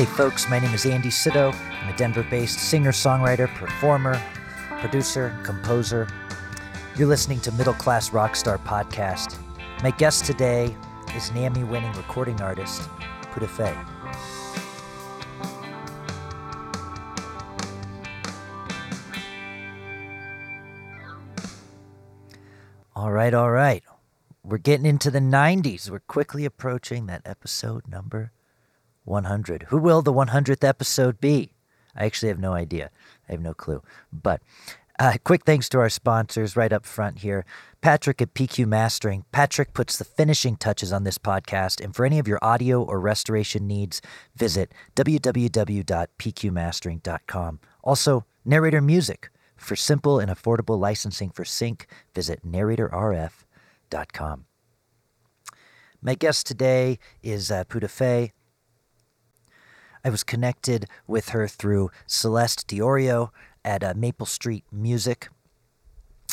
Hey folks, my name is Andy Sydow. I'm a Denver based singer songwriter, performer, producer, composer. You're listening to Middle Class Rockstar Podcast. My guest today is Nammy winning recording artist, Fé. All right, all right. We're getting into the 90s. We're quickly approaching that episode number 100. Who will the 100th episode be? I actually have no idea. I have no clue. But uh, quick thanks to our sponsors right up front here. Patrick at PQ Mastering. Patrick puts the finishing touches on this podcast. And for any of your audio or restoration needs, visit www.pqmastering.com. Also, Narrator Music. For simple and affordable licensing for sync, visit narratorrf.com. My guest today is uh, Pura Fé. I was connected with her through Celeste Diorio at uh, Maple Street Music.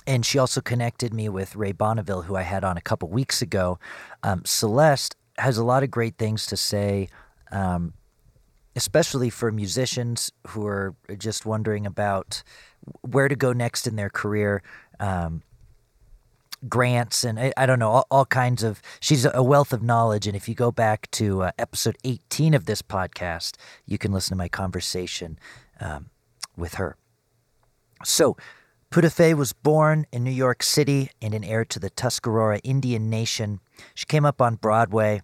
And she also connected me with Ray Bonneville, who I had on a couple weeks ago. Um, Celeste has a lot of great things to say, um, especially for musicians who are just wondering about where to go next in their career. Um, grants and I, don't know all, all, kinds of she's a wealth of knowledge. And if you go back to uh, episode 18 of this podcast you can listen to my conversation um, with her. So Pura Fé was born in New York City and an heir to the Tuscarora Indian Nation. She came up on Broadway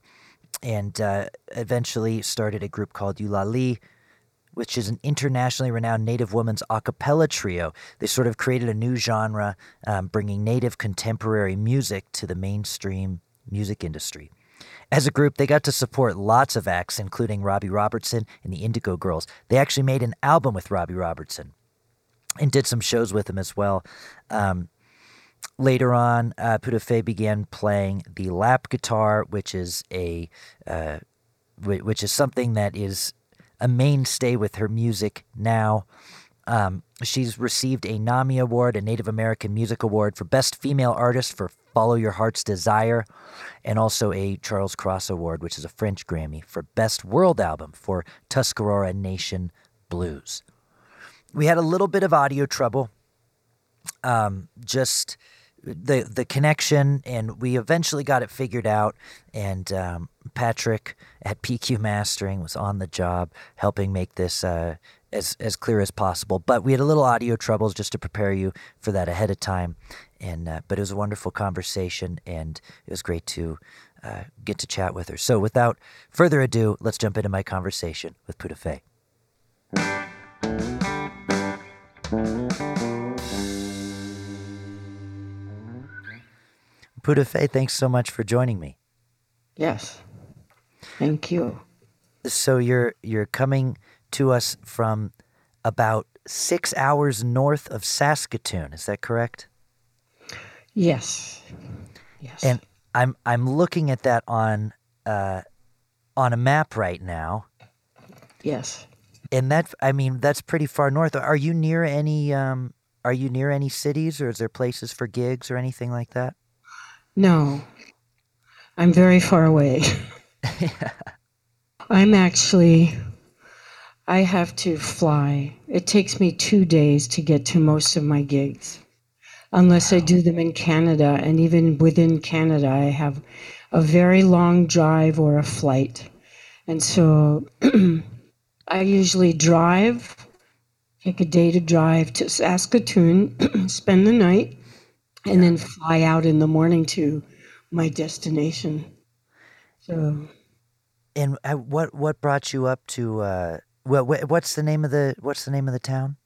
and uh, eventually started a group called Ulali, which is an internationally renowned Native women's a cappella trio. They sort of created a new genre, um, bringing Native contemporary music to the mainstream music industry. As a group, they got to support lots of acts, including Robbie Robertson and the Indigo Girls. They actually made an album with Robbie Robertson and did some shows with him as well. Um, later on, uh, began playing the lap guitar, which is a uh, which is something that is a mainstay with her music now. Um, she's received a Nammy Award, a Native American Music Award for Best Female Artist for Follow Your Heart's Desire, and also a Charles Cros Award, which is a French Grammy, for Best World Album for Tuscarora Nation Blues. We had a little bit of audio trouble, um, just the the connection, and we eventually got it figured out. And um, Patrick at PQ Mastering was on the job, helping make this uh, as as clear as possible. But we had a little audio troubles just to prepare you for that ahead of time. And uh, but it was a wonderful conversation, and it was great to uh, get to chat with her. So without further ado, let's jump into my conversation with Pura Fé. Fé, thanks so much for joining me. Yes. Thank you. So you're you're coming to us from about six hours north of Saskatoon. Is that correct? Yes. Yes. And I'm I'm looking at that on uh, on a map right now. Yes. And that I mean that's pretty far north. Are you near any um, Are you near any cities, or is there places for gigs or anything like that? No, I'm very far away. I'm actually, I have to fly. It takes me two days to get to most of my gigs, unless I do them in Canada. And even within Canada, I have a very long drive or a flight. And so I usually drive, take a day to drive to Saskatoon, spend the night, and then fly out in the morning to my destination. So, and uh, what what brought you up to? Uh, what what's the name of the what's the name of the town?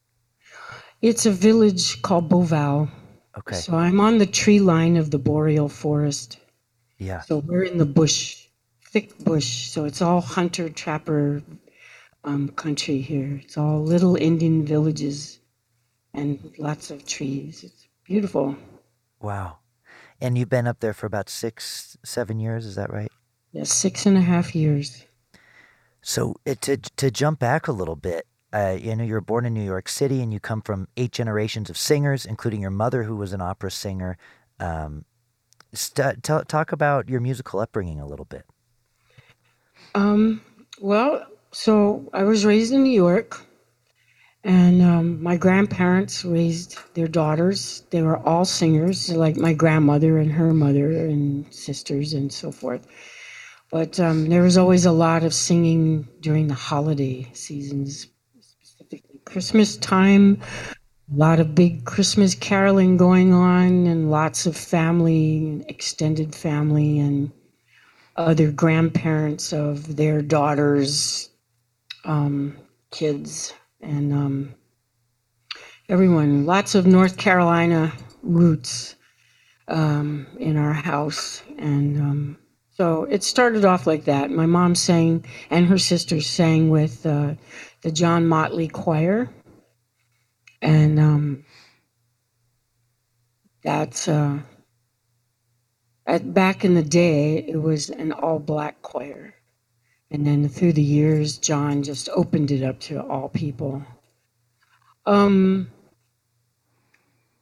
It's a village called Beauval. Okay. So I'm on the tree line of the boreal forest. Yeah. So we're in the bush, thick bush. So it's all hunter trapper um, country here. It's all little Indian villages and lots of trees. It's beautiful. Wow. And you've been up there for about six, seven years, is that right? Yes, six and a half years. So it, to to jump back a little bit, uh, you know, you're born in New York City, and you come from eight generations of singers, including your mother, who was an opera singer. Um, st- t- talk about your musical upbringing a little bit. Um, well, so I was raised in New York, and um, my grandparents raised their daughters. They were all singers, like my grandmother and her mother and sisters and so forth. But um, there was always a lot of singing during the holiday seasons, specifically Christmas time. A lot of big Christmas caroling going on, and lots of family, extended family, and other grandparents of their daughters, um, kids, and um, everyone. Lots of North Carolina roots um, in our house, and um, so it started off like that. My mom sang, and her sisters sang with uh, the John Motley Choir, and um, that's. Uh, at, back in the day, it was an all black choir. And then through the years, John just opened it up to all people. Um,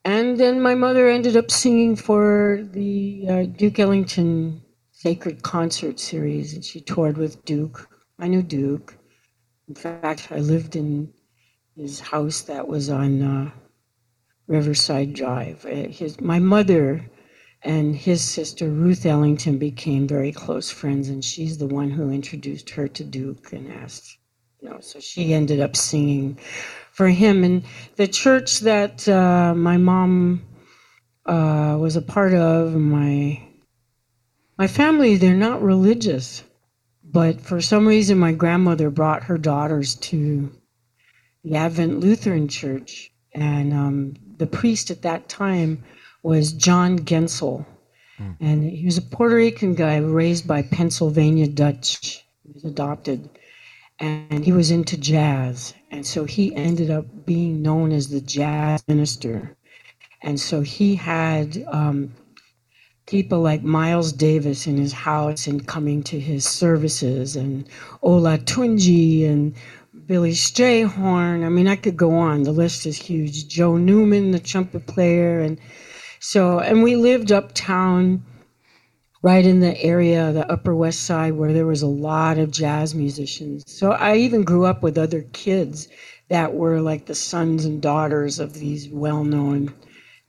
and then my mother ended up singing for the uh, Duke Ellington Sacred Concert Series, and she toured with Duke. I knew Duke. In fact, I lived in his house that was on uh, Riverside Drive. Uh, his, my mother and his sister Ruth Ellington became very close friends, and she's the one who introduced her to Duke and asked, you know, so she ended up singing for him. And the church that uh, my mom uh, was a part of, my my family, they're not religious, but for some reason, my grandmother brought her daughters to the Advent Lutheran Church, and um, the priest at that time was John Gensel. Mm. And he was a Puerto Rican guy raised by Pennsylvania Dutch. He was adopted. And he was into jazz. And so he ended up being known as the jazz minister. And so he had um, people like Miles Davis in his house and coming to his services, and Olatunji and Billy Strayhorn. I mean, I could go on. The list is huge. Joe Newman, the trumpet player, and so, and we lived uptown, right in the area, the Upper West Side, where there was a lot of jazz musicians. So I even grew up with other kids that were like the sons and daughters of these well-known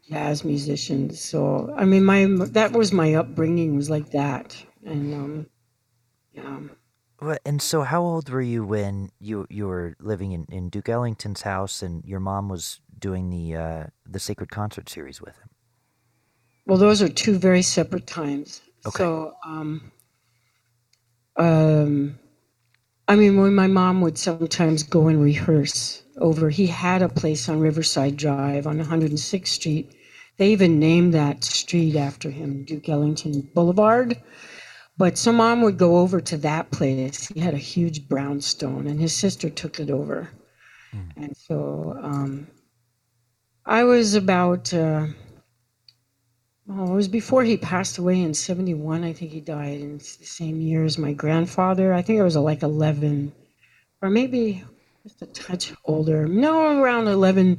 jazz musicians. So I mean, my that was my upbringing was like that, and um, yeah. Well, and so, how old were you when you you were living in, in Duke Ellington's house, and your mom was doing the uh, the sacred concert series with him? Well, those are two very separate times. Okay. So, um, um, I mean, when my mom would sometimes go and rehearse over, he had a place on Riverside Drive on 106th Street. They even named that street after him, Duke Ellington Boulevard. But so mom would go over to that place. He had a huge brownstone, and his sister took it over. Mm. And so um, I was about. Uh, Oh, it was before he passed away in 71. I think he died in the same year as my grandfather. I think I was like 11, or maybe just a touch older. No, around 11.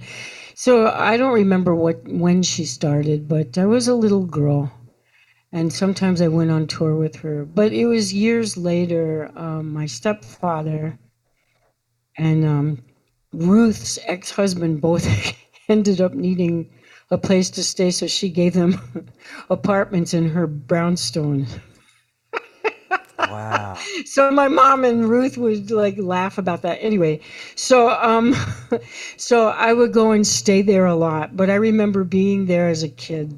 So I don't remember what when she started, but I was a little girl. And sometimes I went on tour with her. But it was years later, um, my stepfather and um, Ruth's ex husband both ended up needing a place to stay, so she gave them apartments in her brownstone. Wow. so my mom and Ruth would like laugh about that. Anyway, so um so I would go and stay there a lot, but I remember being there as a kid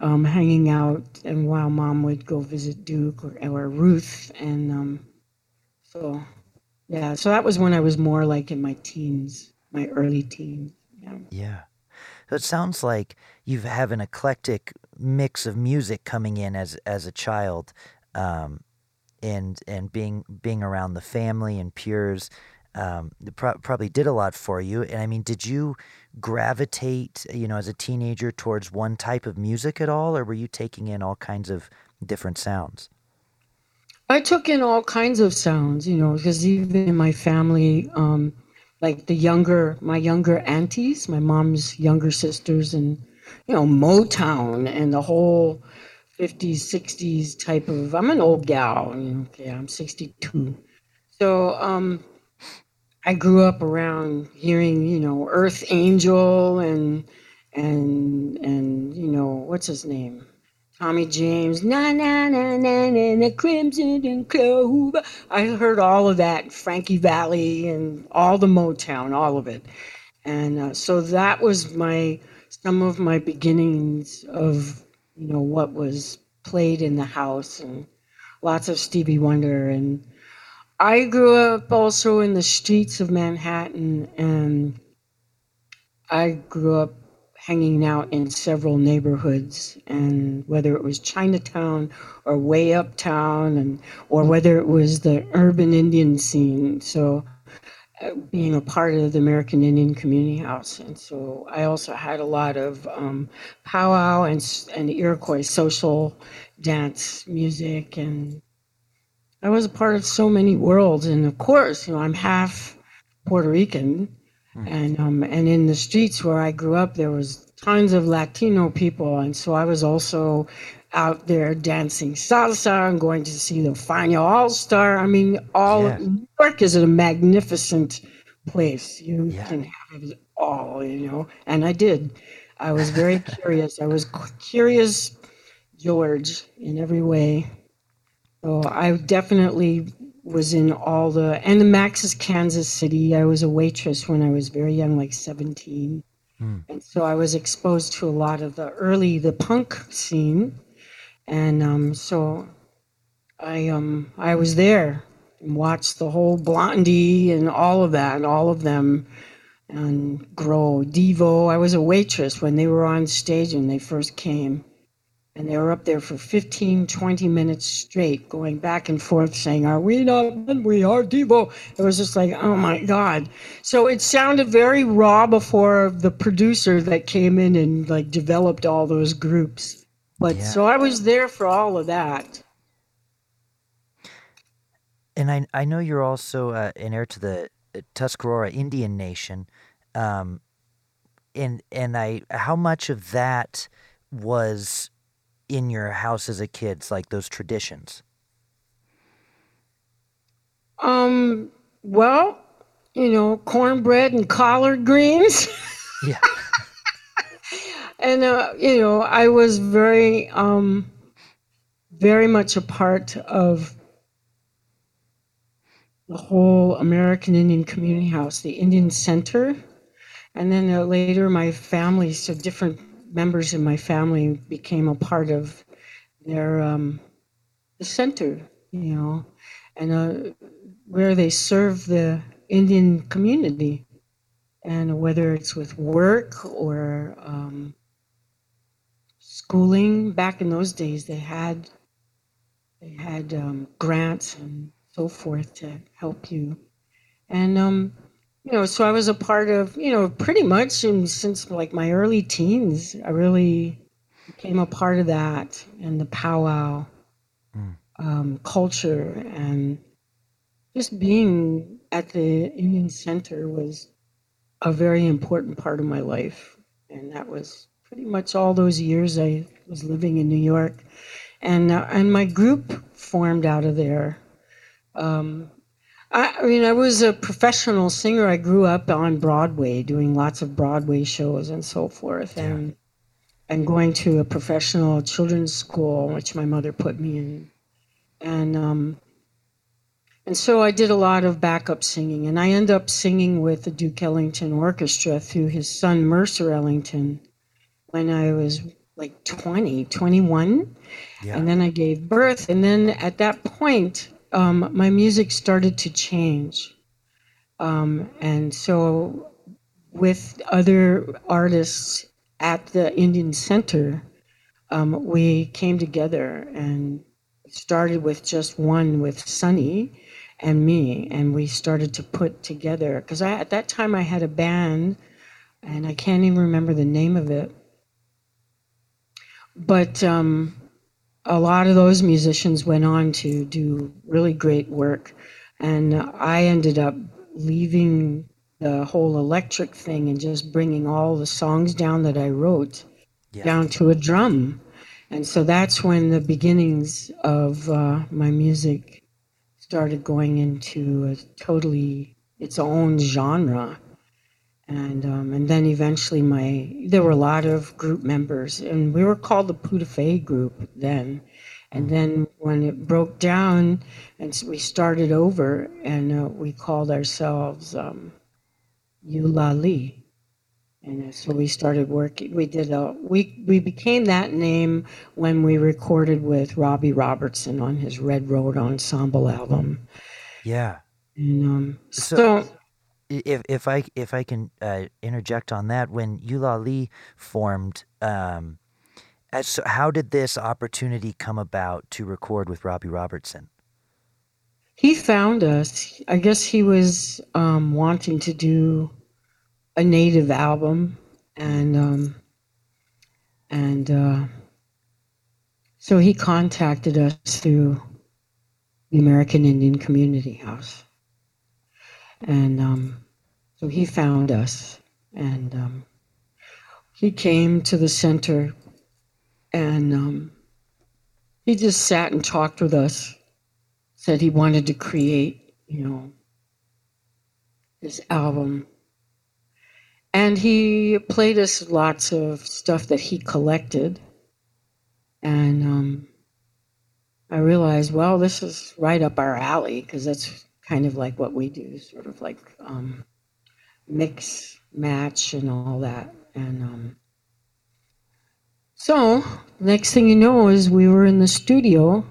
um hanging out and while mom would go visit Duke or, or Ruth and um so yeah, so that was when I was more like in my teens, my early teens. Yeah. Yeah. So it sounds like you have an eclectic mix of music coming in as as a child, um, and and being being around the family and peers. Um, pro- probably did a lot for you. And I mean, did you gravitate, you know, as a teenager towards one type of music at all, or were you taking in all kinds of different sounds? I took in all kinds of sounds, you know, because even in my family, um, like the younger my younger aunties my mom's younger sisters and you know motown and the whole 50s 60s type of i'm an old gal okay i'm 62 So um, I grew up around hearing, you know, Earth Angel and and and you know what's his name, Tommy James, na na na na na na Crimson and Clover. I heard all of that, Frankie Valli and all the Motown, all of it, and uh, so that was my some of my beginnings of you know what was played in the house and lots of Stevie Wonder and I grew up also in the streets of Manhattan and I grew up hanging out in several neighborhoods and whether it was Chinatown or way uptown and or whether it was the urban Indian scene. So uh, being a part of the American Indian Community House and so I also had a lot of um, powwow and and Iroquois social dance music and I was a part of so many worlds, and of course, you know, I'm half Puerto Rican, mm. and um, and in the streets where I grew up, there was tons of Latino people, and so I was also out there dancing salsa and going to see the Fania All Star. I mean, all yeah. New York is a magnificent place. You yeah. can have it all, you know, and I did. I was very curious. I was curious, George, in every way. So I definitely was in all the and the Max's Kansas City. I was a waitress when I was very young, like 17. Mm. And so I was exposed to a lot of the early the punk scene. And um, so I um I was there and watched the whole Blondie and all of that, and all of them and grow. Devo. I was a waitress when they were on stage when they first came. And they were up there for 15, 20 minutes straight, going back and forth, saying, Are we not men? We are Devo. It was just like, oh my God. So it sounded very raw before the producer that came in and like developed all those groups. But yeah. so I was there for all of that. And I, I know you're also uh, an heir to the uh, Tuscarora Indian Nation. Um, and, and I, how much of that was in your house as a kid, like those traditions? Um, well, you know, cornbread and collard greens. yeah. and uh, you know, I was very um very much a part of the whole American Indian Community House, the Indian Center. And then uh, later, my family, so different members in my family became a part of their um, the center, you know, and uh, where they serve the Indian community, and whether it's with work or um, schooling. Back in those days, they had they had um, grants and so forth to help you, and um, you know, so I was a part of, you know, pretty much since like my early teens, I really became a part of that and the powwow mm. um, culture and just being at the Indian Center was a very important part of my life. And that was pretty much all those years I was living in New York. And, uh, and my group formed out of there. Um, I, mean, I was a professional singer. I grew up on Broadway, doing lots of Broadway shows and so forth, yeah. and and going to a professional children's school, which my mother put me in, and um, and so I did a lot of backup singing, and I ended up singing with the Duke Ellington Orchestra through his son Mercer Ellington when I was like 20, 21. Yeah. And then I gave birth. And then at that point, um, my music started to change. Um, and so, with other artists at the Indian Center, um, we came together and started with just one with Sonny and me, and we started to put together because at that time I had a band, and I can't even remember the name of it, but um, a lot of those musicians went on to do really great work. And I ended up leaving the whole electric thing and just bringing all the songs down that I wrote yeah. down to a drum. And so that's when the beginnings of uh, my music started going into a totally its own genre. And um, and then eventually my there were a lot of group members and we were called the Pura Fé group then. And then when it broke down and we started over and uh, we called ourselves um. And so we started working. We did a we we became that name when we recorded with Robbie Robertson on his Red Road Ensemble album. Yeah. And um, So- so, if if I if I can uh, interject on that, when Ulali formed, um, as, how did this opportunity come about to record with Robbie Robertson? he found us. I guess he was um, wanting to do a native album, and um, and uh, so he contacted us through the American Indian Community House, and um, so he found us, and um, he came to the center, and um, he just sat and talked with us said he wanted to create, you know, this album. And he played us lots of stuff that he collected. And um, I realized, well, this is right up our alley because that's kind of like what we do, sort of like um, mix, match, and all that. And um, so, next thing you know is we were in the studio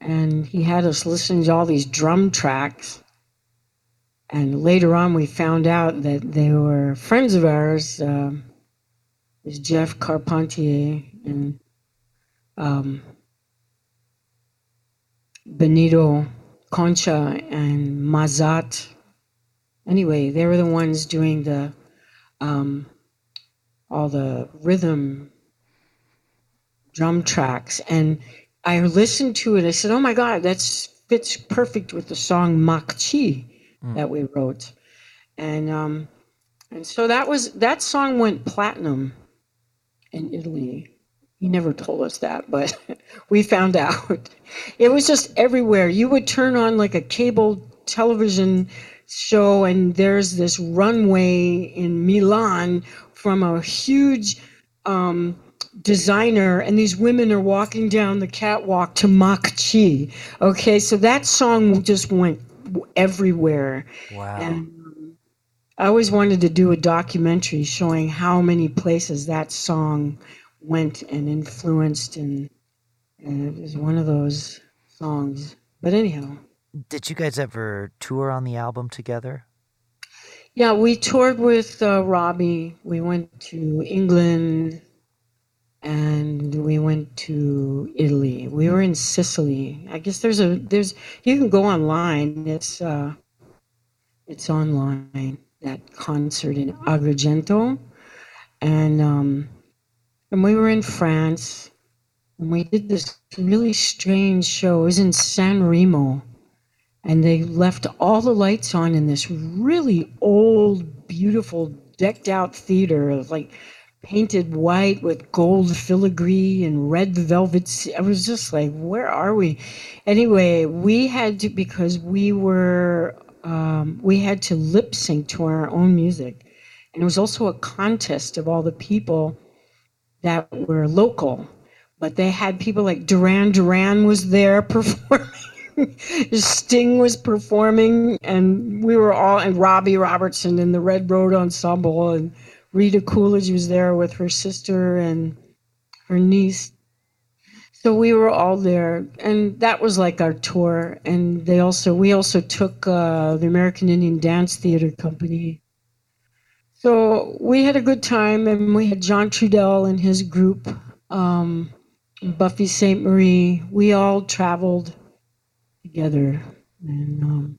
and he had us listen to all these drum tracks. And later on, we found out that they were friends of ours. Um, is Jeff Carpentier and um, Benito Concha and Mazat. Anyway, they were the ones doing the um, all the rhythm drum tracks and I listened to it. I said, "Oh my God, that fits perfect with the song Mahk Jchi Mm. that we wrote," and um, and so that was that song went platinum in Italy. He never told us that, but we found out. It was just everywhere. You would turn on like a cable television show, and there's this runway in Milan from a huge. Um, designer and these women are walking down the catwalk to Mahk Jchi. Okay, so that song just went everywhere. Wow. And um, I always wanted to do a documentary showing how many places that song went and influenced, and, and it was one of those songs. But anyhow, Did you guys ever tour on the album together? yeah, we toured with uh, Robbie. We went to England and we went to Italy. We were in Sicily. I guess there's a there's you can go online. It's uh it's online that concert in Agrigento, and um, and we were in France, and we did this really strange show. It was in San Remo, and they left all the lights on in this really old, beautiful, decked out theater, like painted white with gold filigree and red velvet. I was just like, where are we? Anyway, we had to because we were um, we had to lip sync to our own music, and it was also a contest of all the people that were local. But they had people like Duran Duran was there performing. Sting was performing, and we were all, and Robbie Robertson and the Red Road Ensemble, and Rita Coolidge was there with her sister and her niece. So we were all there, and that was like our tour. And they also, we also took uh, the American Indian Dance Theater Company. So we had a good time, and we had John Trudell and his group, um, Buffy Sainte-Marie. We all traveled together, and um,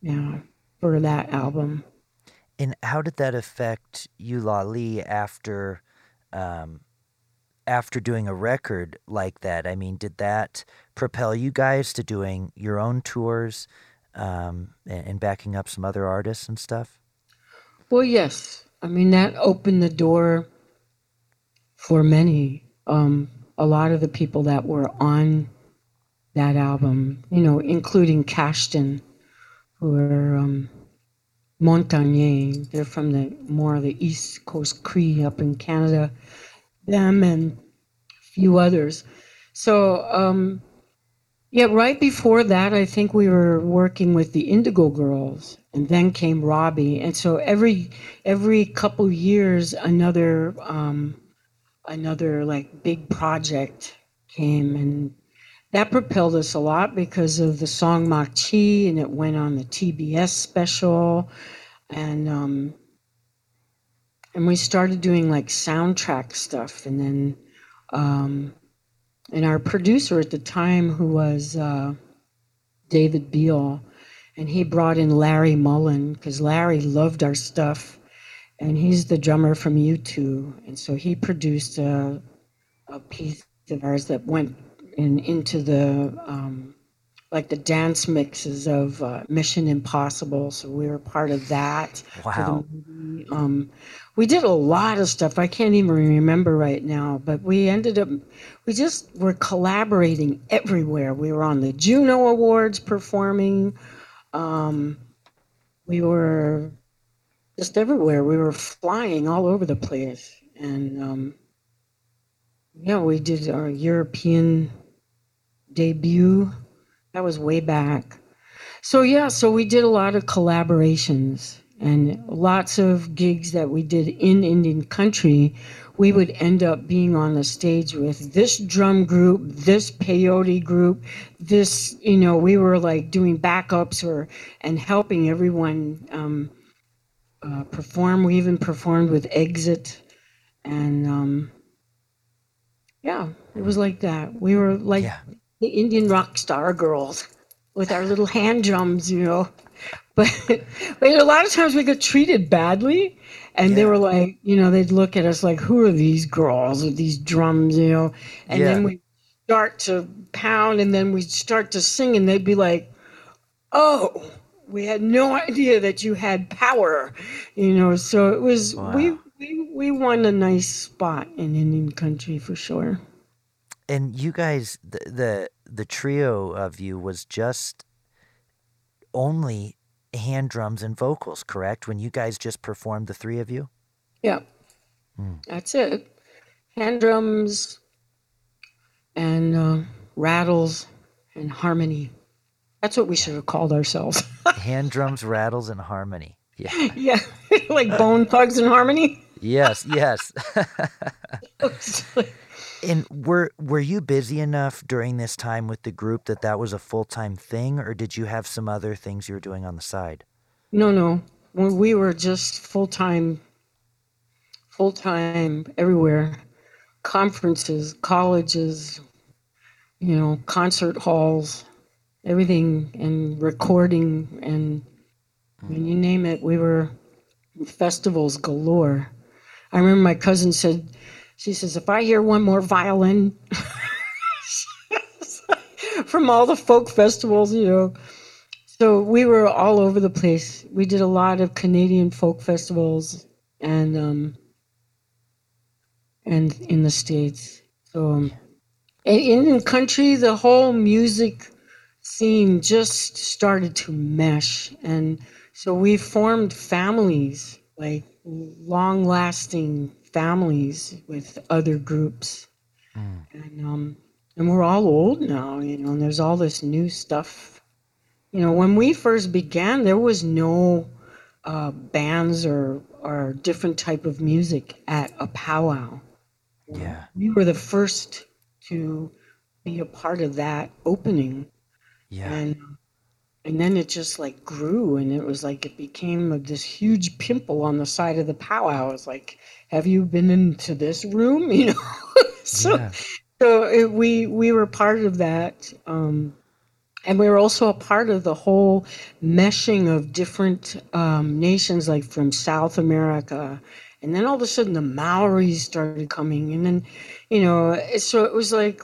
yeah, for that album. And how did that affect Ulali after um, after doing a record like that? I mean, did that propel you guys to doing your own tours um, and, and backing up some other artists and stuff? Well, yes. I mean, that opened the door for many. Um, a lot of the people that were on that album, you know, including Kashtin, who are um, Montagnais. They're from the more of the East Coast Cree up in Canada. Them and a few others. So, um, yeah, right before that, I think we were working with the Indigo Girls, and then came Robbie, and so every every couple years, another um, another like big project came, and that propelled us a lot because of the song Mahk Jchi, and it went on the TBS special, and um, and we started doing like soundtrack stuff, and then um, and our producer at the time, who was uh, David Beal, and he brought in Larry Mullen because Larry loved our stuff, and he's the drummer from U2, and so he produced a, a piece of ours that went in into the um, like the dance mixes of uh, Mission Impossible. So we were part of that. Wow. Um, we did a lot of stuff. I can't even remember right now, but we ended up, we just were collaborating everywhere. We were on the Juno Awards performing. Um, we were just everywhere. We were flying all over the place. And um, yeah, we did our European debut. That was way back. So yeah, so we did a lot of collaborations and lots of gigs that we did in Indian country. We would end up being on the stage with this drum group, this peyote group, this, you know, we were like doing backups or and helping everyone um, uh, perform. We even performed with XIT, and um, yeah, it was like that. We were like Yeah. The Indian rock star girls with our little hand drums, you know. But, but a lot of times we got treated badly, and they were like, you know, they'd look at us like, "Who are these girls with these drums?" You know, and then Yeah. we start to pound, and then we start to sing, and they'd be like, "Oh." We had no idea that you had power, you know. So it was we we we won a nice spot in Indian country for sure. And you guys, the, the the trio of you was just only hand drums and vocals, correct? When you guys just performed, the three of you. Yeah, that's it. Hand drums and uh, rattles and harmony. That's what we should have called ourselves. Hand drums, rattles, and harmony. Yeah. yeah, like Bone Thugs and Harmony. Yes. Yes. And were were you busy enough during this time with the group that that was a full time thing, or did you have some other things you were doing on the side? no, no, when we were just full time, full time everywhere, conferences, colleges, you know, concert halls, everything, and recording, and and you name it, we were festivals galore. I remember my cousin said, she says, if I hear one more violin from all the folk festivals, you know. So we were all over the place. We did a lot of Canadian folk festivals and um, and in the states. So um, in in country, the whole music scene just started to mesh, and so we formed families, like long-lasting families with other groups, and um, and we're all old now, you know. And there's all this new stuff. You know, when we first began, there was no uh, bands or or different type of music at a powwow Yeah. we were the first to be a part of that opening Yeah. and and then it just like grew and it was like it became this huge pimple on the side of the powwow it's like have you been into this room you know so Yeah. so it, we we were part of that um and we were also a part of the whole meshing of different um, nations, like from South America. And then all of a sudden the Maoris started coming. And then, you know, so it was like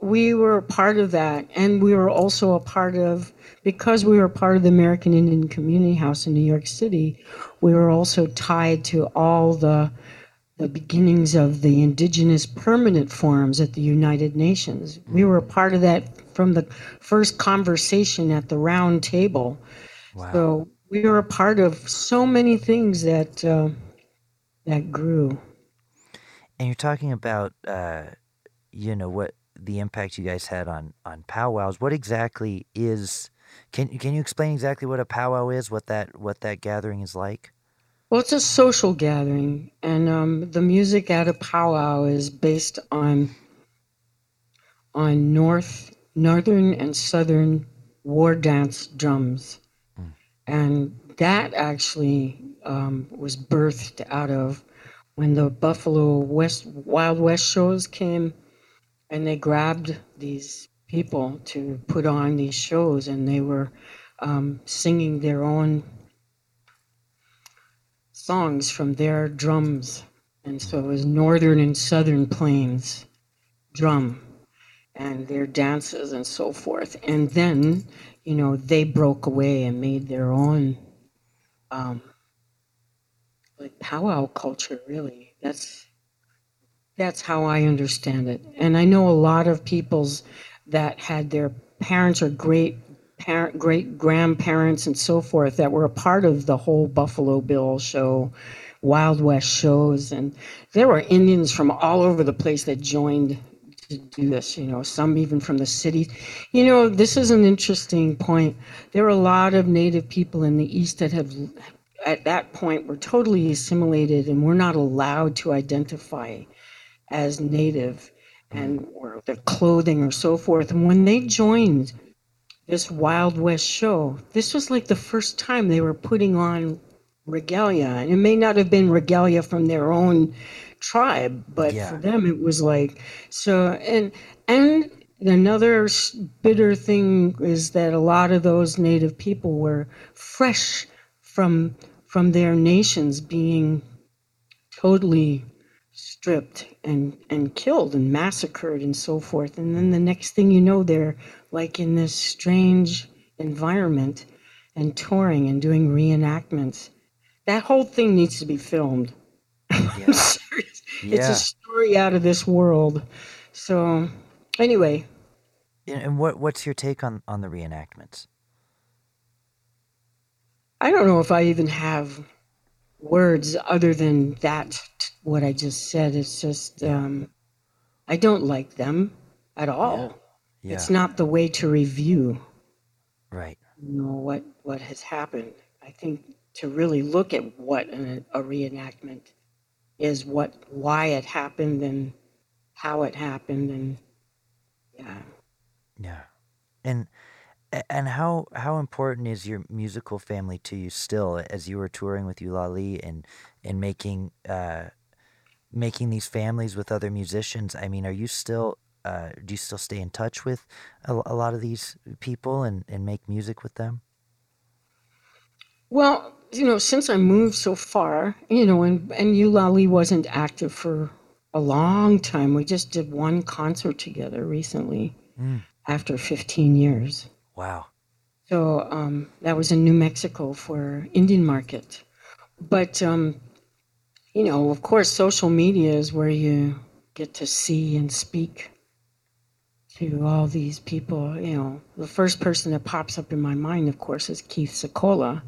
we were a part of that. And we were also a part of, because we were part of the American Indian Community House in New York City, we were also tied to all the the beginnings of the indigenous permanent forums at the United Nations. We were a part of that from the first conversation at the round table. Wow. So we were a part of so many things that uh, that grew. And you're talking about, uh, you know, what the impact you guys had on on powwows. What exactly is? Can can you explain exactly what a powwow is? What that what that gathering is like? Well, it's a social gathering, and um, the music at a powwow is based on on north, northern, and southern war dance drums, mm. and that actually um, was birthed out of when the Buffalo West Wild West shows came, and they grabbed these people to put on these shows, and they were um, singing their own songs from their drums. And so it was Northern and Southern Plains drum and their dances and so forth. And then, you know, they broke away and made their own um, like powwow culture, really. That's that's how I understand it. And I know a lot of people's that had their parents or great parent, great grandparents and so forth that were a part of the whole Buffalo Bill show, Wild West shows, and there were Indians from all over the place that joined to do this. You know, some even from the cities. You know, this is an interesting point. There were a lot of Native people in the East that have, at that point, were totally assimilated and were not allowed to identify as Native and or their clothing or so forth. And when they joined this Wild West show. This was like the first time they were putting on regalia. And it may not have been regalia from their own tribe, but yeah. for them it was like so and and another bitter thing is that a lot of those native people were fresh from from their nations being totally stripped and and killed and massacred and so forth and then the next thing you know they're like in this strange environment and touring and doing reenactments. That whole thing needs to be filmed. Yeah. yeah. It's a story out of this world. So, anyway. And what what's your take on on the reenactments? I don't know if I even have words other than that. What I just said. It's just um, I don't like them at all. Yeah. It's not the way to review. Right. You know what what has happened. I think to really look at what a, a reenactment is, what why it happened, and how it happened, and yeah. Yeah, and and how how important is your musical family to you still as you were touring with Ulali and and making uh, making these families with other musicians? I mean, are you still uh, do you still stay in touch with a, a, lot of these people and, and make music with them? Well, you know, since I moved so far, you know, and, and Ulali wasn't active for a long time. We just did one concert together recently mm. after 15 years. Wow. So um, that was in New Mexico for Indian Market. But, um, you know, of course, social media is where you get to see and speak to all these people. You know, the first person that pops up in my mind, of course, is Keith Secola,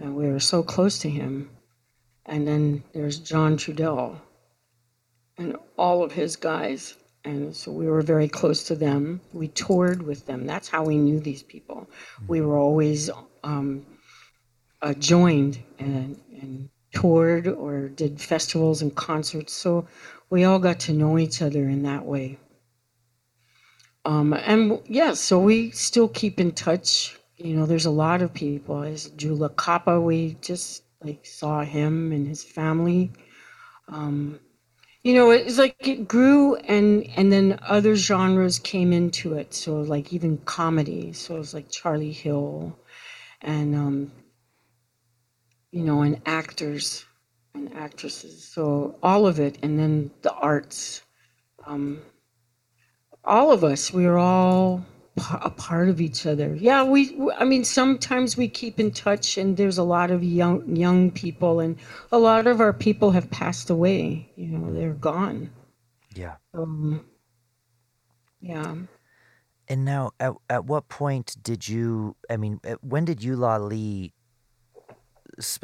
and we were so close to him. And then there's John Trudell and all of his guys. And so we were very close to them. We toured with them. That's how we knew these people. We were always um, uh, joined and, and toured or did festivals and concerts. So we all got to know each other in that way. Um, and yeah, so we still keep in touch. You know, there's a lot of people. As Jula Kappa, we just like saw him and his family. Um, you know, it's like it grew, and and then other genres came into it. So like even comedy. So it was like Charlie Hill, and um, you know, and actors and actresses. So all of it, and then the arts. Um, all of us we are all a part of each other yeah we i mean sometimes we keep in touch and there's a lot of young young people and a lot of our people have passed away you know they're gone yeah um, yeah And now, at at what point did you? I mean, when did Ulali?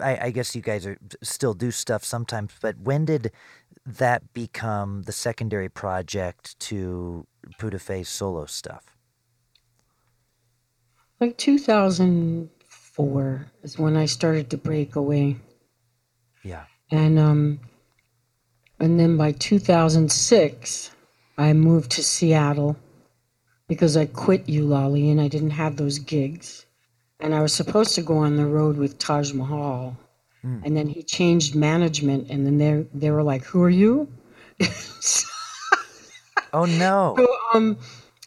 I, I guess you guys are still do stuff sometimes, but when did that become the secondary project to Pura Fé's solo stuff? Like 2004 is when I started to break away. Yeah. And um and then by 2006 I moved to Seattle because I quit Ulali and I didn't have those gigs. And I was supposed to go on the road with Taj Mahal. Mm. And then he changed management and then they they were like, "Who are you?" Oh no. So, um,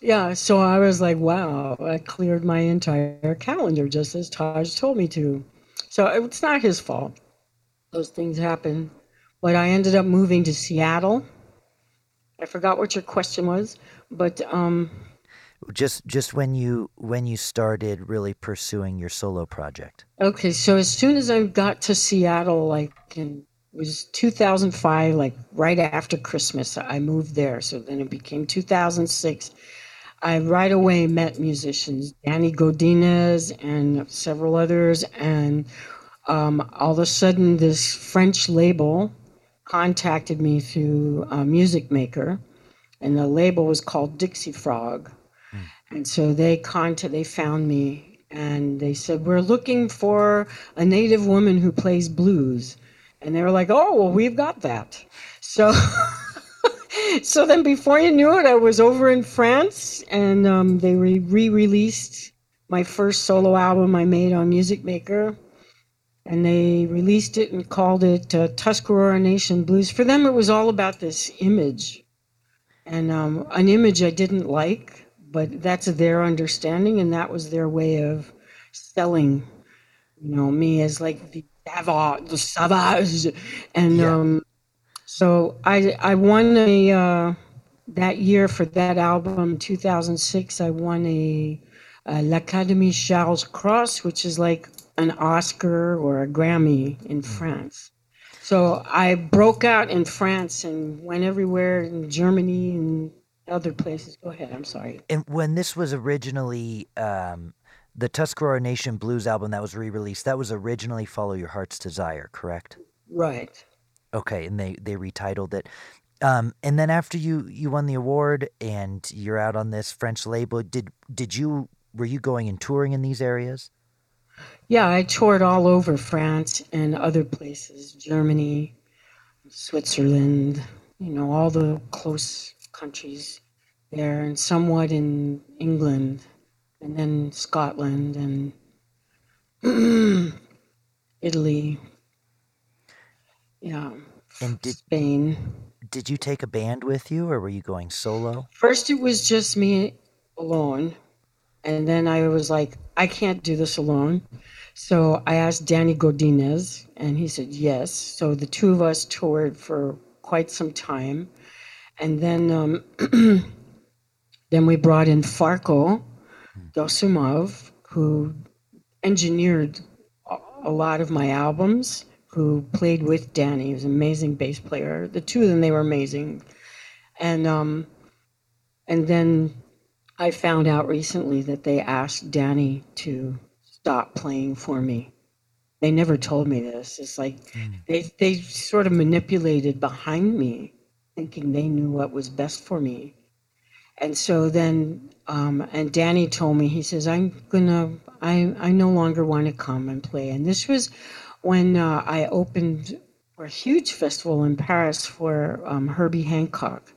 yeah, so I was like, wow, I cleared my entire calendar just as Taj told me to. So it's not his fault. Those things happen. But I ended up moving to Seattle. I forgot what your question was, but um, Just just when you when you started really pursuing your solo project. okay, so as soon as I got to Seattle, like in it was 2005, like right after Christmas, I moved there. So then it became 2006. I right away met musicians, Danny Godinez and several others. And um, all of a sudden, this French label contacted me through a music maker, and the label was called Dixie Frog. And so they contact, they found me, and they said, "We're looking for a native woman who plays blues." And they were like, "Oh, well, we've got that." So. so then before you knew it i was over in france and um, they re- re-released my first solo album i made on music maker and they released it and called it uh, tuscarora nation blues for them it was all about this image and um, an image i didn't like but that's their understanding and that was their way of selling you know me as like the savage, the savage. and Yeah. um, so I I won a uh, that year for that album, 2006. I won a, a l'Académie Charles Cros, which is like an Oscar or a Grammy in France. So I broke out in France and went everywhere in Germany and other places. Go ahead. I'm sorry. And when this was originally um, the Tuscarora Nation Blues album that was re-released, that was originally "Follow Your Heart's Desire," correct? Right. Okay, and they they retitled it. Um, and then after you you won the award and you're out on this French label, did did you were you going and touring in these areas? Yeah, I toured all over France and other places, Germany, Switzerland, you know, all the close countries there, and somewhat in England, and then Scotland and Italy. Yeah, And did Spain. did you take a band with you, or were you going solo? First, it was just me alone. And then I was like, I can't do this alone. So I asked Danny Godinez, and he said yes. So the two of us toured for quite some time. And then, um, then we brought in Farko Dosumov, who engineered a lot of my albums, who played with Danny. He was an amazing bass player. The two of them, they were amazing. And um, and then I found out recently that they asked Danny to stop playing for me. They never told me this. It's like they they sort of manipulated behind me, thinking they knew what was best for me. And so then, um, and Danny told me, he says, I'm gonna, I, I no longer want to come and play. And this was when uh, I opened for a huge festival in Paris for um, Herbie Hancock.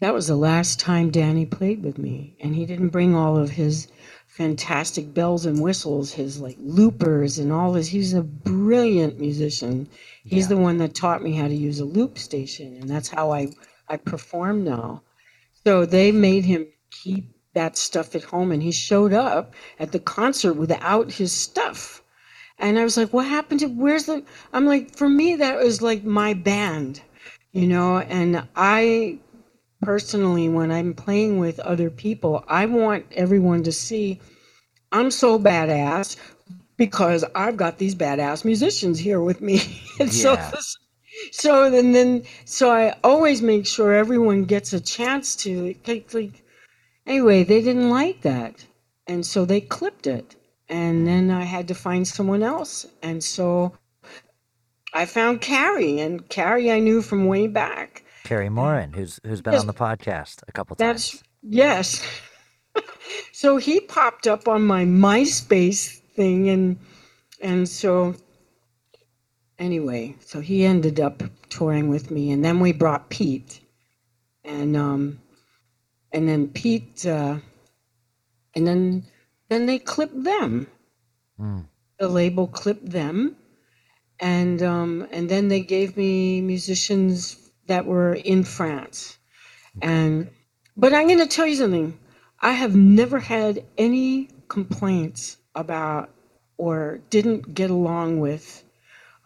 That was the last time Danny played with me, and he didn't bring all of his fantastic bells and whistles, his like loopers and all this. He's a brilliant musician. He's the one that taught me how to use a loop station, and that's how I I perform now. So they made him keep that stuff at home, and he showed up at the concert without his stuff. And I was like, "What happened to? Where's the?" I'm like, for me, that was like my band, you know. And I personally, when I'm playing with other people, I want everyone to see I'm so badass because I've got these badass musicians here with me. and so Yeah. this, so then then so I always make sure everyone gets a chance to like, like Anyway, they didn't like that. And so they clipped it. And then I had to find someone else. And so I found Carrie, and Carrie I knew from way back. Carrie Morin, who's who's been Yes. on the podcast a couple times. That's yes. so he popped up on my MySpace thing, and and so anyway, so he ended up touring with me, and then we brought Pete, and um, and then Pete, uh, and then then they clipped them. Mm. The label clipped them, and um, and then they gave me musicians that were in France, and but I'm going to tell you something. I have never had any complaints about or didn't get along with.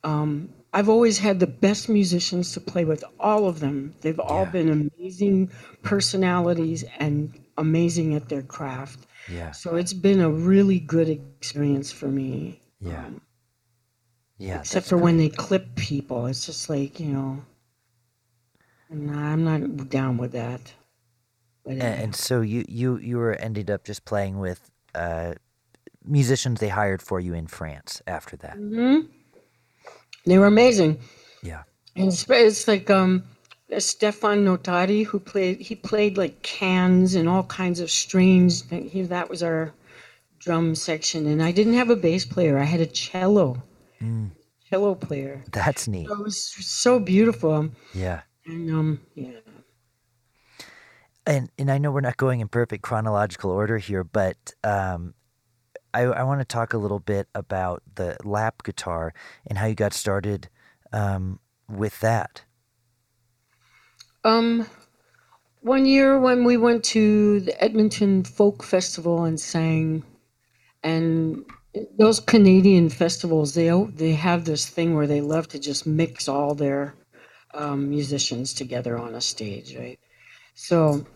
Um, I've always had the best musicians to play with, all of them. They've all Yeah. been amazing personalities and amazing at their craft. Yeah, So it's been a really good experience for me. yeah, Um, yeah. except for when they clip people. It's just like, you know, nah, I'm not down with that. But And, and so you you you were ended up just playing with uh, musicians they hired for you in France after that. hmm They were amazing. Yeah. And it's, it's like um, Stefan Notari, who played, he played like cans and all kinds of strings. He, that was our drum section. And I didn't have a bass player, I had a cello, Mm, cello player. that's neat. So it was so beautiful. Yeah. And um, yeah. And and I know we're not going in perfect chronological order here, but um, I I want to talk a little bit about the lap guitar and how you got started um, with that. Um, one year when we went to the Edmonton Folk Festival and sang, and those Canadian festivals, they they have this thing where they love to just mix all their um, musicians together on a stage, right? So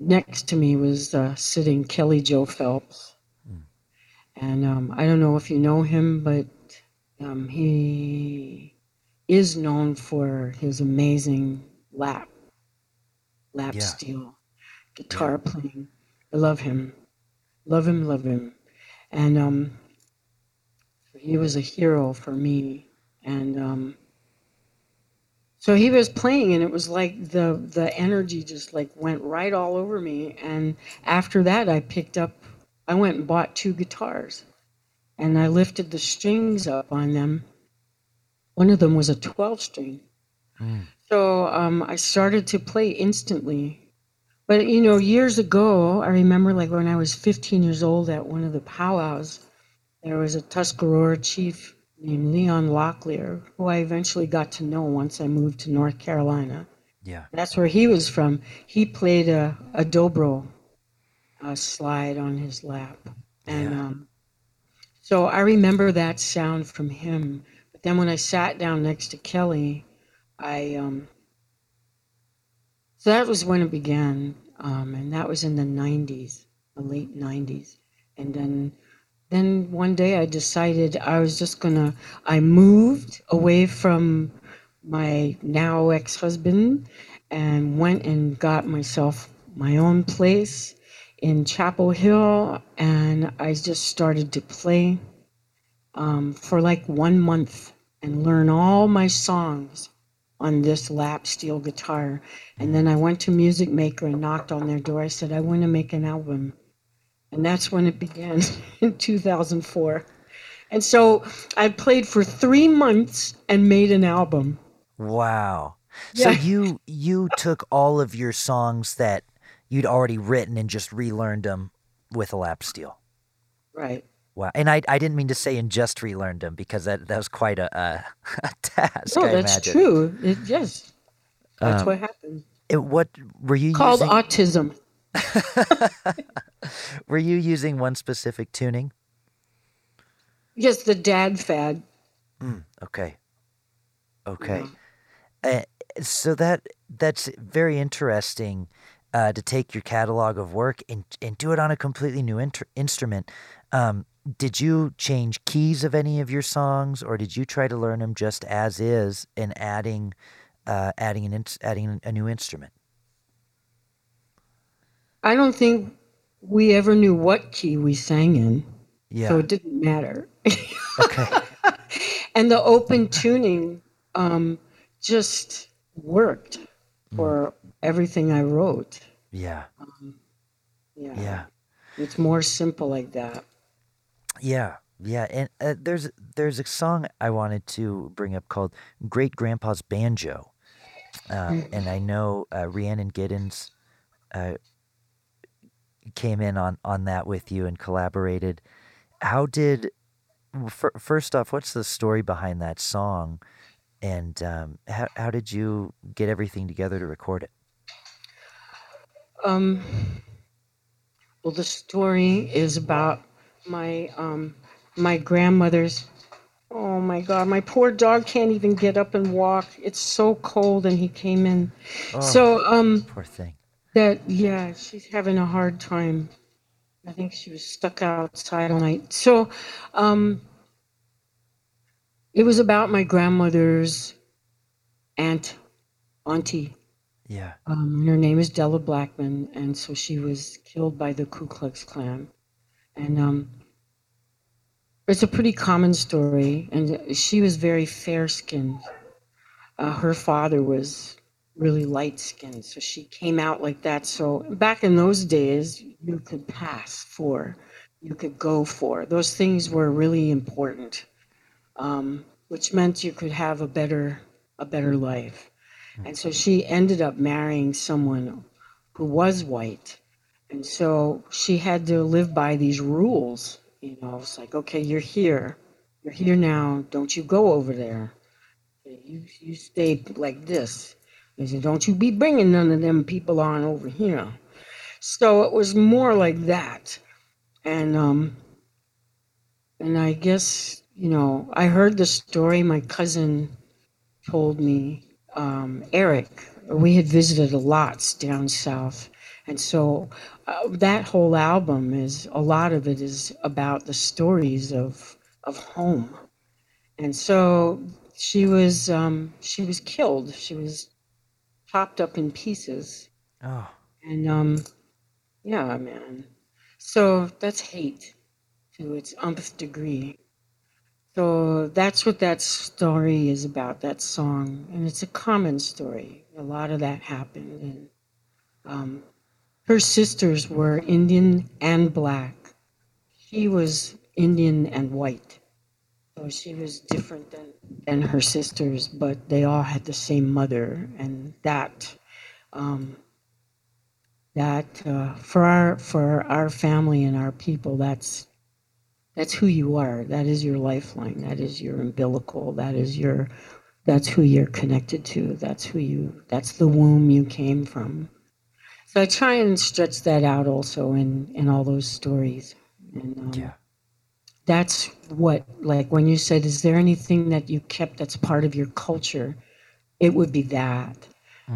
next to me was uh, sitting Kelly Joe Phelps, and um, I don't know if you know him, but um, he is known for his amazing lap lap Yeah. steel guitar playing. I love him, love him, love him, and um, he was a hero for me. And um, so he was playing, and it was like the the energy just like went right all over me. And after that, I picked up, I went and bought two guitars, and I lifted the strings up on them. One of them was a 12 string. Mm. So um, I started to play instantly. But you know, years ago, I remember like when I was 15 years old at one of the powwows, there was a Tuscarora chief named Leon Locklear, who I eventually got to know once I moved to North Carolina. Yeah. That's where he was from. He played a, a dobro uh, slide on his lap. And Yeah. um, so I remember that sound from him. Then when I sat down next to Kelly, I. Um, so that was when it began. Um, and that was in the 90s, the late 90s. And then then one day I decided I was just gonna I moved away from my now ex-husband and went and got myself my own place in Chapel Hill and I just started to play um, for like one month and learn all my songs on this lap steel guitar and then I went to Music Maker and knocked on their door I said I want to make an album and that's when it began in 2004 and so I played for three months and made an album Wow. So Yeah. you you took all of your songs that you'd already written and just relearned them with a lap steel. right Wow. And I I didn't mean to say and just relearned them because that that was quite a a, a task. no I that's imagine. true it, yes that's Um, what happened It, what were you called using? autism were you using one specific tuning? yes the dad fad Mm, okay. Okay. Mhm. Uh, so that that's very interesting uh, to take your catalog of work and and do it on a completely new inter- instrument. Um, did you change keys of any of your songs, or did you try to learn them just as is and adding uh, adding an ins- adding a new instrument? I don't think we ever knew what key we sang in, Yeah. so it didn't matter. okay. and the open tuning um, just worked for everything I wrote. Yeah. Yeah. Yeah. It's more simple like that. Yeah, yeah, and uh, there's there's a song I wanted to bring up called "Great Grandpa's Banjo," uh, and I know uh, Rhiannon Giddens uh, came in on on that with you and collaborated. How did fir- first off, what's the story behind that song, and um, how how did you get everything together to record it? Um, well, the story is about my um, my grandmother's. Oh my God, my poor dog can't even get up and walk. It's so cold, and he came in. Oh, So um, poor thing. that yeah, she's having a hard time. I think she was stuck outside all night. So, um, it was about my grandmother's aunt, auntie. Yeah. Um, and her name is Della Blackman, and so she was killed by the Ku Klux Klan. And um, it's a pretty common story, and she was very fair skinned. Uh, her father was really light skinned, so she came out like that. So back in those days, you could pass for, you could go for. Those things were really important, um, which meant you could have a better, a better life. And so she ended up marrying someone who was white. And so she had to live by these rules. You know, it's like, okay, you're here. You're here now. Don't you go over there. You, you stay like this. They said, don't you be bringing none of them people on over here. So it was more like that. And, um, and I guess, you know, I heard the story my cousin told me um, Eric, we had visited a lot down south. And so uh, that whole album is a lot of it is about the stories of of home. And so she was um, she was killed. She was chopped up in pieces. Oh, And um, yeah, man. So that's hate to its umpth degree. So that's what that story is about, that song. And it's a common story. A lot of that happened. And um, her sisters were Indian and black. She was Indian and white. So she was different than, than her sisters, but they all had the same mother. And that, um, that uh, for our for our family and our people, that's that's who you are. That is your lifeline. That is your umbilical. That is your that's who you're connected to. That's who you that's the womb you came from. So I try and stretch that out also in in all those stories. And um, yeah. that's what like when you said is there anything that you kept that's part of your culture? It would be that.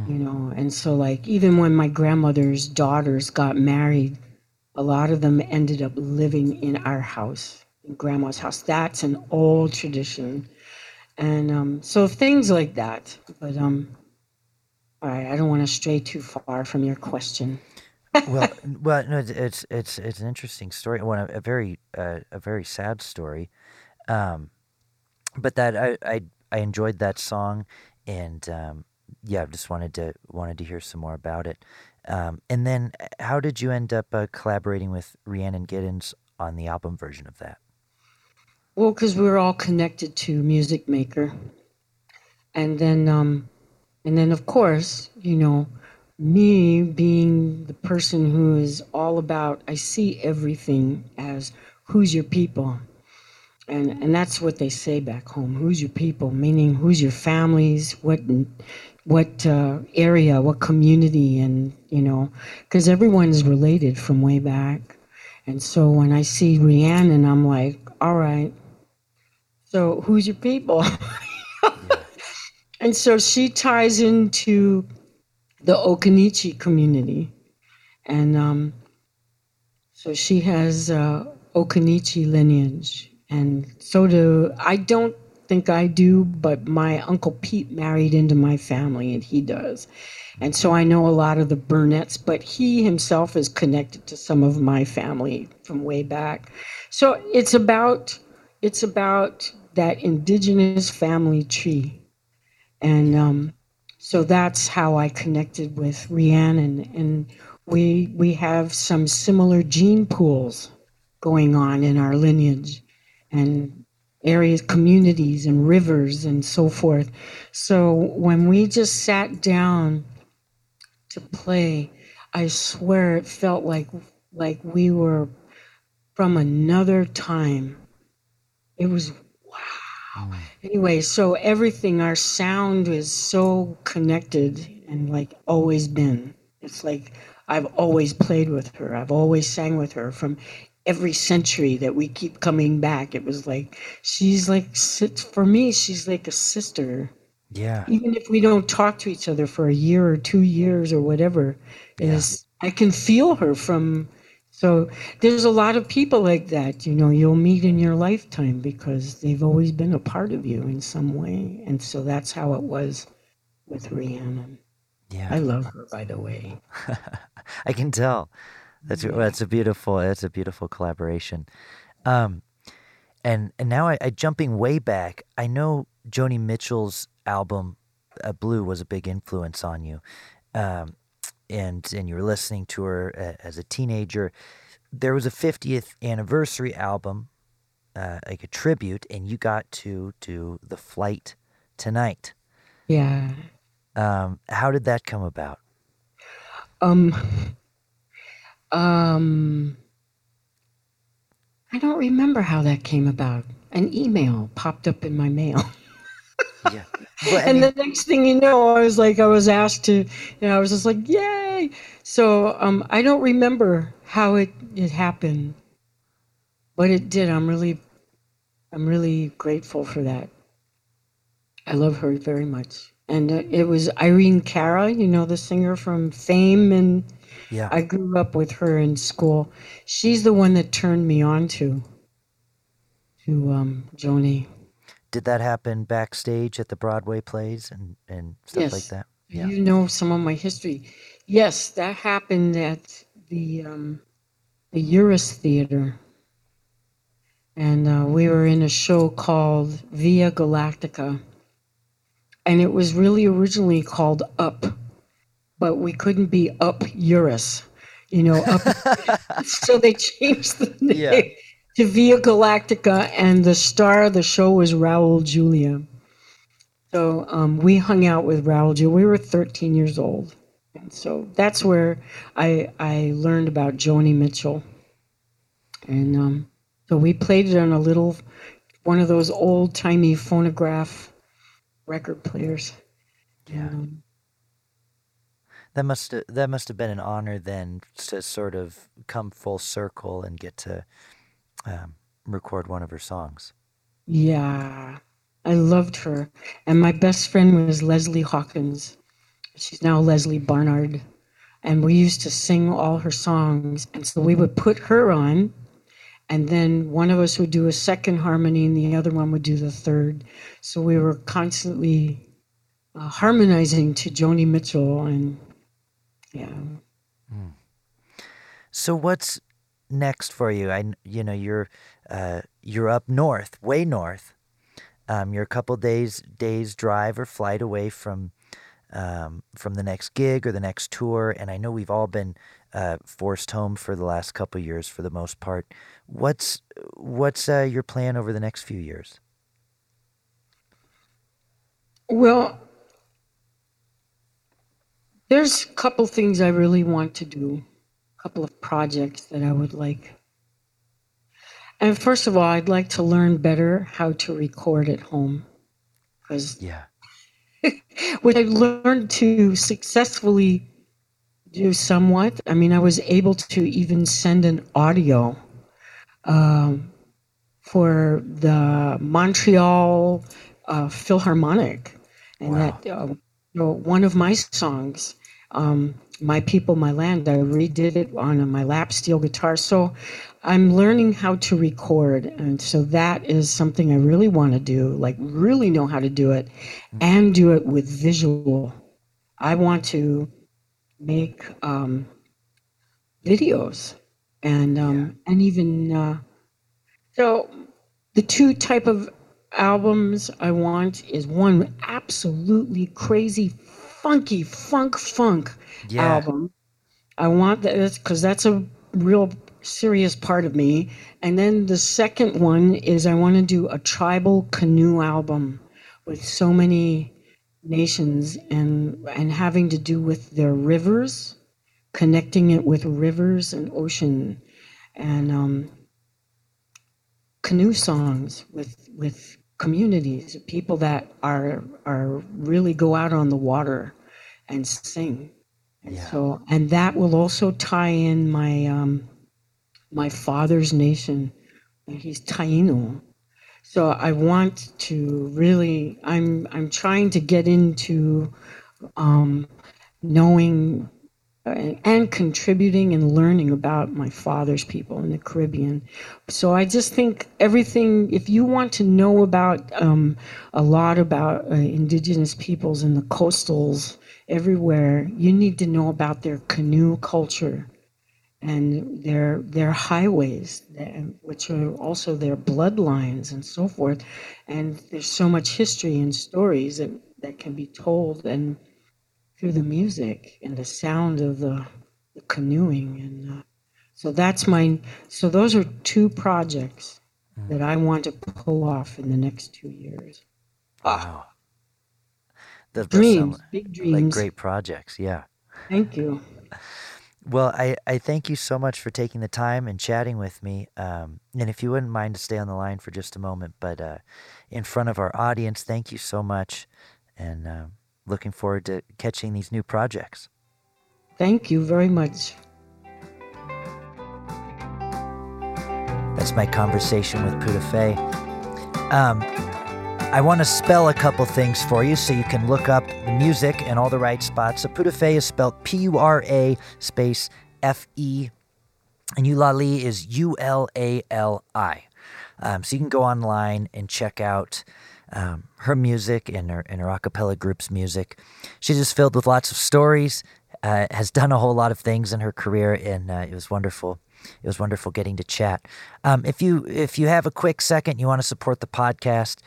You know, and so like even when my grandmother's daughters got married, a lot of them ended up living in our house, in grandma's house. That's an old tradition. And um, so things like that. But um, all right, I don't want to stray too far from your question. well, well, no, it's it's it's, an interesting story. One a, a very uh, a very sad story, um, but that I, I I enjoyed that song, and um, yeah, I just wanted to wanted to hear some more about it. Um, and then, uh, how did you end up uh, collaborating with Rhiannon Giddens on the album version of that? Well, because we were all connected to Music Maker, and then um, and then of course, you know, me being the person who is all about, I see everything as who's your people, and and that's what they say back home. Who's your people? Meaning, who's your families? What what uh, area? What community? And you know, because everyone's related from way back. And so when I see Rhiannon, I'm like, all right. So who's your people? and so she ties into the Occaneechi community. And um, so she has uh, Occaneechi lineage. And so do, I don't think I do, but my uncle Pete married into my family, and he does. And so I know a lot of the Burnett's, but he himself is connected to some of my family from way back. So it's about it's about that indigenous family tree, and um, so that's how I connected with Rhiannon, and we we have some similar gene pools going on in our lineage, and areas, communities, and rivers, and so forth. So when we just sat down to play, I swear it felt like like we were from another time. It was wow. Anyway, so everything, our sound is so connected and like always been. It's like I've always played with her. I've always sang with her from every century that we keep coming back. It was like she's like for me, she's like a sister. Yeah. Even if we don't talk to each other for a year or two years or whatever, yeah. is I can feel her from. So there's a lot of people like that, you know, you'll meet in your lifetime because they've always been a part of you in some way. And so that's how it was with Rhiannon. Yeah. I love her, by the way. I can tell. That's yeah. that's a beautiful that's a beautiful collaboration. Um, and and now I, I jumping way back. I know Joni Mitchell's album uh, Blue was a big influence on you, um, and and you were listening to her as a teenager. There was a 50th anniversary album, uh, like a tribute, and you got to do the flight tonight. Yeah. Um, how did that come about? Um. Um. I don't remember how that came about. An email popped up in my mail. yeah. But, and mean, the next thing you know, I was like, I was asked to, you know, I was just like, yay. So um, I don't remember how it, it happened, but it did. I'm really, I'm really grateful for that. I love her very much. And uh, it was Irene Cara, you know, the singer from Fame. And yeah. I grew up with her in school. She's the one that turned me on to, to um, Joni did that happen backstage at the Broadway plays and, and stuff yes. like that? Yeah. You know some of my history. Yes, that happened at the um, the Uris Theater. And uh, we were in a show called Via Galactica. And it was really originally called Up, but we couldn't be Up Uris, you know, up. so they changed the name. Yeah to Via Galactica, and the star of the show was Raul Julia. So um, we hung out with Raul Julia. We were 13 years old. And so that's where I, I learned about Joni Mitchell. And um, so we played it on a little, one of those old timey phonograph record players. Yeah. Um, that must that must have been an honor then to sort of come full circle and get to um, record one of her songs. Yeah, I loved her. And my best friend was Leslie Hawkins. She's now Leslie Barnard. And we used to sing all her songs. And so we would put her on, and then one of us would do a second harmony, and the other one would do the third. So we were constantly uh, harmonizing to Joni Mitchell. And yeah. Mm. So what's next for you? I you know you're uh, you're up north, way north. Um, you're a couple days days drive or flight away from um, from the next gig or the next tour, and I know we've all been uh, forced home for the last couple years for the most part. What's what's uh, your plan over the next few years? Well, there's a couple things I really want to do couple of projects that I would like. And first of all, I'd like to learn better how to record at home. Because yeah. which I learned to successfully do somewhat. I mean, I was able to even send an audio um, for the Montreal uh, Philharmonic, and wow. that uh, you know, one of my songs um, my people, my land. I redid it on my lap steel guitar. So I'm learning how to record, and so that is something I really want to do. Like really know how to do it, and do it with visual. I want to make um, videos and um, and even uh, so the two type of albums I want is one absolutely crazy funky funk funk Yeah. album. I want that because that's a real serious part of me. And then the second one is I want to do a tribal canoe album with so many nations and and having to do with their rivers, connecting it with rivers and ocean, and um, canoe songs with with communities, of people that are are really go out on the water and sing. And Yeah. so and that will also tie in my um, my father's nation. He's Taino. So I want to really I'm I'm trying to get into um, knowing and, and contributing and learning about my father's people in the Caribbean. So I just think everything, if you want to know about um, a lot about uh, indigenous peoples in the coastals everywhere, you need to know about their canoe culture and their their highways, which are also their bloodlines and so forth. And there's so much history and stories that, that can be told and through the music and the sound of the, the canoeing and uh, so that's my so those are two projects that I want to pull off in the next two years. Wow. That Dreams, sound big like great projects. Yeah. Thank you. Well, I, I thank you so much for taking the time and chatting with me. Um, and if you wouldn't mind to stay on the line for just a moment, but uh, in front of our audience, thank you so much. And uh, looking forward to catching these new projects. Thank you very much. That's my conversation with Pura Fé. Um, I want to spell a couple things for you so you can look up the music in all the right spots. So Pura Fé is spelled P U R A space F E, and Ulali is U L A L I. Um, so you can go online and check out um, her music and her, and her a cappella group's music. She's just filled with lots of stories, uh, has done a whole lot of things in her career, and uh, it was wonderful. It was wonderful getting to chat. Um, if you if you have a quick second, you want to support the podcast,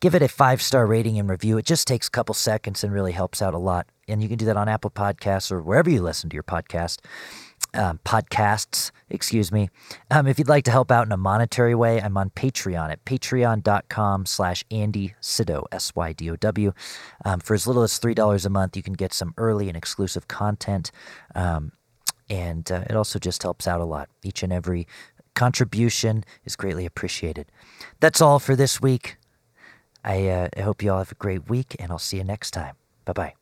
give it a five star rating and review. It just takes a couple seconds and really helps out a lot. And you can do that on Apple Podcasts or wherever you listen to your podcast um, podcasts, excuse me. Um, if you'd like to help out in a monetary way, I'm on Patreon at patreon.com slash Andy Sydow, S-Y-D-O-W. Um, for as little as $3 a month, you can get some early and exclusive content. Um, and uh, it also just helps out a lot. Each and every contribution is greatly appreciated. That's all for this week. I, uh, I hope you all have a great week, and I'll see you next time. Bye-bye.